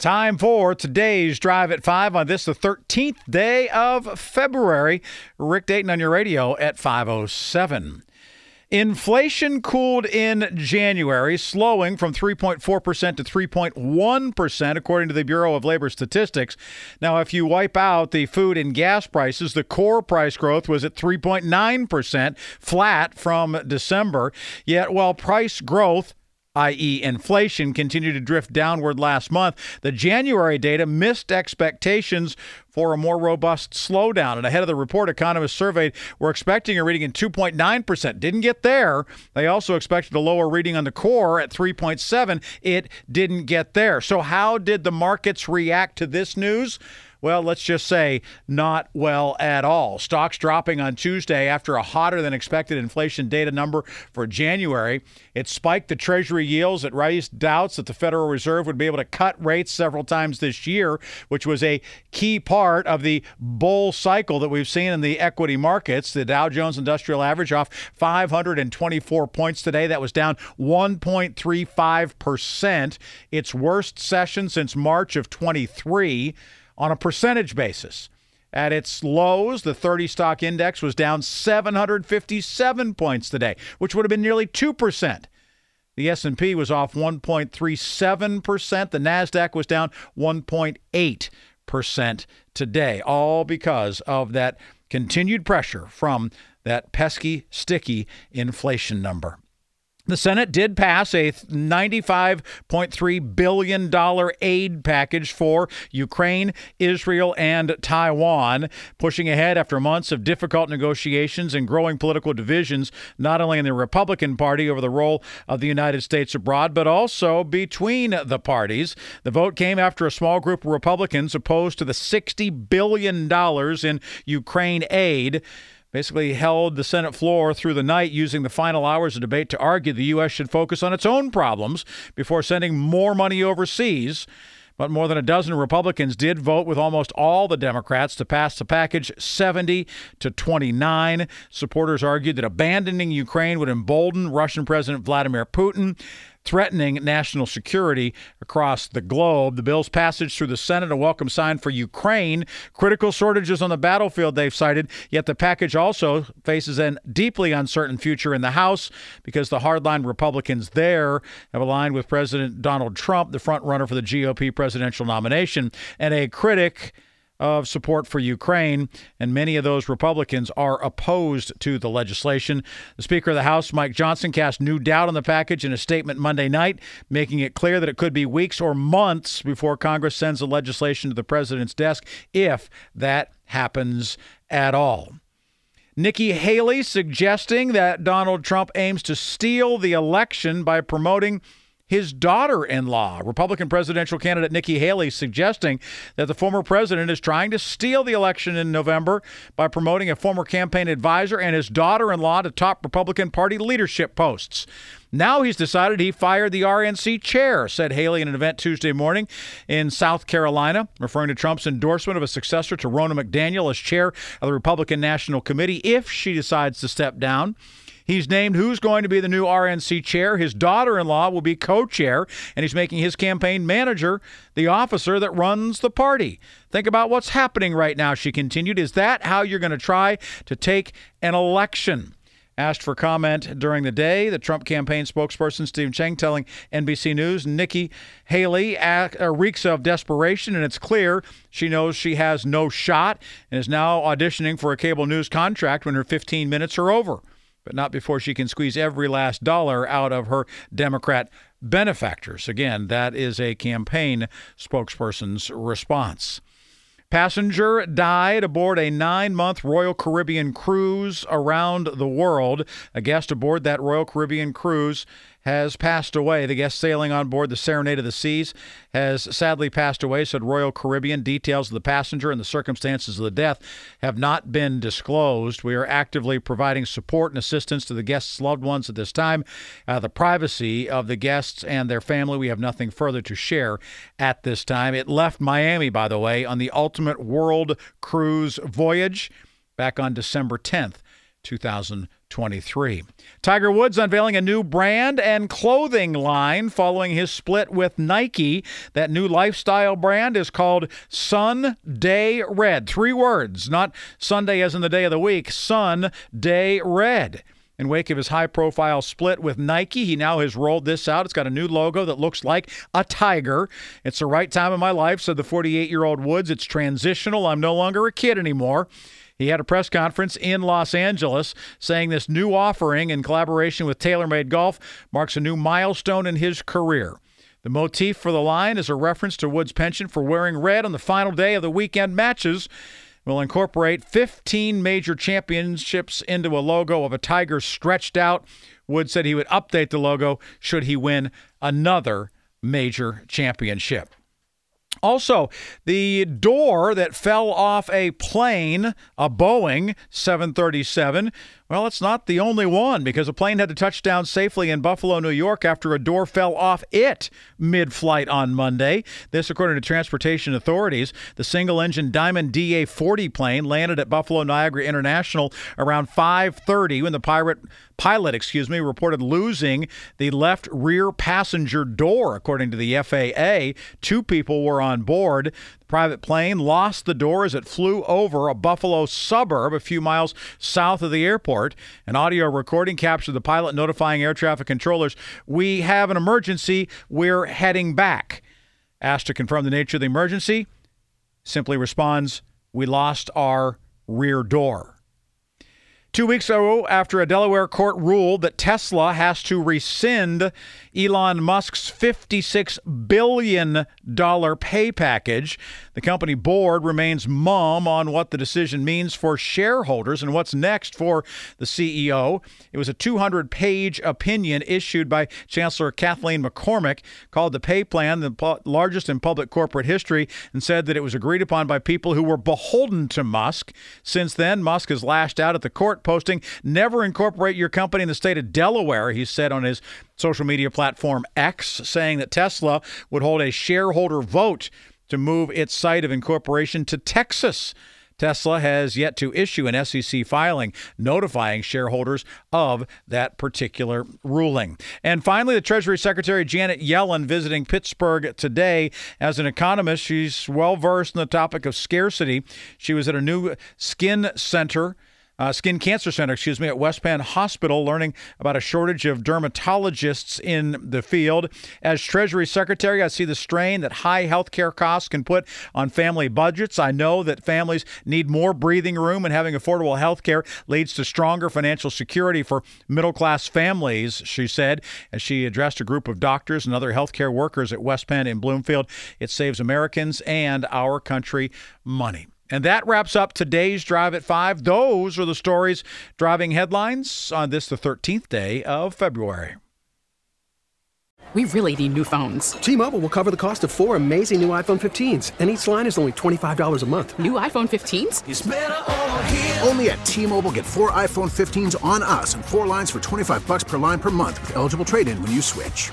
Time for today's Drive at 5 on this, the 13th day of February. Rick Dayton on your radio at 507. Inflation cooled in January, slowing from 3.4% to 3.1%, according to the Bureau of Labor Statistics. Now, if you wipe out the food and gas prices, the core price growth was at 3.9%, flat from December. Yet, while price growth i.e., inflation, continued to drift downward last month. The January data missed expectations for a more robust slowdown. And ahead of the report, economists surveyed were expecting a reading in 2.9%. Didn't get there. They also expected a lower reading on the core at 3.7. It didn't get there. So how did the markets react to this news? Well, let's just say not well at all. Stocks dropping on Tuesday after a hotter than expected inflation data number for January. It spiked the Treasury yields. It raised doubts that the Federal Reserve would be able to cut rates several times this year, which was a key part of the bull cycle that we've seen in the equity markets. The Dow Jones Industrial Average off 524 points today. That was down 1.35%, its worst session since March of 23 on a percentage basis. At its lows, the 30 stock index was down 757 points today, which would have been nearly 2%. The S&P was off 1.37%, the Nasdaq was down 1.8% today, all because of that continued pressure from that pesky sticky inflation number. The Senate did pass a $95.3 billion aid package for Ukraine, Israel, and Taiwan, pushing ahead after months of difficult negotiations and growing political divisions, not only in the Republican Party over the role of the United States abroad, but also between the parties. The vote came after a small group of Republicans opposed to the $60 billion in Ukraine aid basically held the Senate floor through the night using the final hours of debate to argue the U.S. should focus on its own problems before sending more money overseas. But more than a dozen Republicans did vote with almost all the Democrats to pass the package 70 to 29. Supporters argued that abandoning Ukraine would embolden Russian President Vladimir Putin threatening national security across the globe. The bill's passage through the Senate, a welcome sign for Ukraine. Critical shortages on the battlefield, they've cited, yet the package also faces a deeply uncertain future in the House because the hardline Republicans there have aligned with President Donald Trump, the frontrunner for the GOP presidential nomination, and a critic of support for Ukraine, and many of those Republicans are opposed to the legislation. The Speaker of the House, Mike Johnson, cast new doubt on the package in a statement Monday night, making it clear that it could be weeks or months before Congress sends the legislation to the president's desk, if that happens at all. Nikki Haley suggesting that Donald Trump aims to steal the election by promoting his daughter in law. Republican presidential candidate Nikki Haley suggesting that the former president is trying to steal the election in November by promoting a former campaign advisor and his daughter in law to top Republican Party leadership posts. Now he's decided he fired the RNC chair, said Haley in an event Tuesday morning in South Carolina, referring to Trump's endorsement of a successor to Ronna McDaniel as chair of the Republican National Committee if she decides to step down. He's named who's going to be the new RNC chair. His daughter in law will be co chair, and he's making his campaign manager the officer that runs the party. Think about what's happening right now, she continued. Is that how you're going to try to take an election? Asked for comment during the day. The Trump campaign spokesperson Steve Cheung telling NBC News Nikki Haley uh, reeks of desperation, and it's clear she knows she has no shot and is now auditioning for a cable news contract when her 15 minutes are over, but not before she can squeeze every last dollar out of her Democrat benefactors. Again, that is a campaign spokesperson's response. Passenger died aboard a nine month Royal Caribbean cruise around the world. A guest aboard that Royal Caribbean cruise has passed away. The guest sailing on board the Serenade of the Seas has sadly passed away, said Royal Caribbean. Details of the passenger and the circumstances of the death have not been disclosed. We are actively providing support and assistance to the guests' loved ones at this time. Uh, the privacy of the guests and their family, we have nothing further to share at this time. It left Miami, by the way, on the Ultimate World Cruise voyage back on December 10th, 2000. 23. Tiger Woods unveiling a new brand and clothing line following his split with Nike. That new lifestyle brand is called Sun Day Red. Three words, not Sunday as in the day of the week, Sun Day Red. In wake of his high profile split with Nike, he now has rolled this out. It's got a new logo that looks like a tiger. It's the right time in my life, said the 48 year old Woods. It's transitional. I'm no longer a kid anymore. He had a press conference in Los Angeles saying this new offering in collaboration with TaylorMade Golf marks a new milestone in his career. The motif for the line is a reference to Wood's penchant for wearing red on the final day of the weekend matches. Will incorporate 15 major championships into a logo of a tiger stretched out. Wood said he would update the logo should he win another major championship. Also, the door that fell off a plane, a Boeing 737, well, it's not the only one because a plane had to touch down safely in Buffalo, New York after a door fell off it mid flight on Monday. This, according to transportation authorities. The single engine Diamond DA 40 plane landed at Buffalo Niagara International around 5:30 when the pirate pilot, excuse me, reported losing the left rear passenger door. According to the FAA, two people were on board private plane lost the door as it flew over a Buffalo suburb a few miles south of the airport. An audio recording captured the pilot notifying air traffic controllers, We have an emergency. We're heading back. Asked to confirm the nature of the emergency, simply responds, We lost our rear door. Two weeks ago, after a Delaware court ruled that Tesla has to rescind Elon Musk's $56 billion pay package, the company board remains mum on what the decision means for shareholders and what's next for the CEO. It was a 200 page opinion issued by Chancellor Kathaleen McCormick called the pay plan the largest in public corporate history and said that it was agreed upon by people who were beholden to Musk. Since then, Musk has lashed out at the court posting, never incorporate your company in the state of Delaware, he said on his social media platform X, saying that Tesla would hold a shareholder vote to move its site of incorporation to Texas. Tesla has yet to issue an SEC filing notifying shareholders of that particular ruling. And finally, the Treasury Secretary Janet Yellen visiting Pittsburgh today. As an economist, she's well versed in the topic of scarcity. She was at a new skin center uh, Skin Cancer Center, excuse me, at West Penn Hospital, learning about a shortage of dermatologists in the field. As Treasury Secretary, I see the strain that high healthcare costs can put on family budgets. I know that families need more breathing room, and having affordable health care leads to stronger financial security for middle class families, she said, as she addressed a group of doctors and other healthcare workers at West Penn in Bloomfield. It saves Americans and our country money. And that wraps up today's Drive at 5. Those are the stories driving headlines on this, the 13th day of February. We really need new phones. T Mobile will cover the cost of four amazing new iPhone 15s, and each line is only $25 a month. New iPhone 15s? Only at T Mobile get four iPhone 15s on us and four lines for 25 bucks per line per month with eligible trade in when you switch.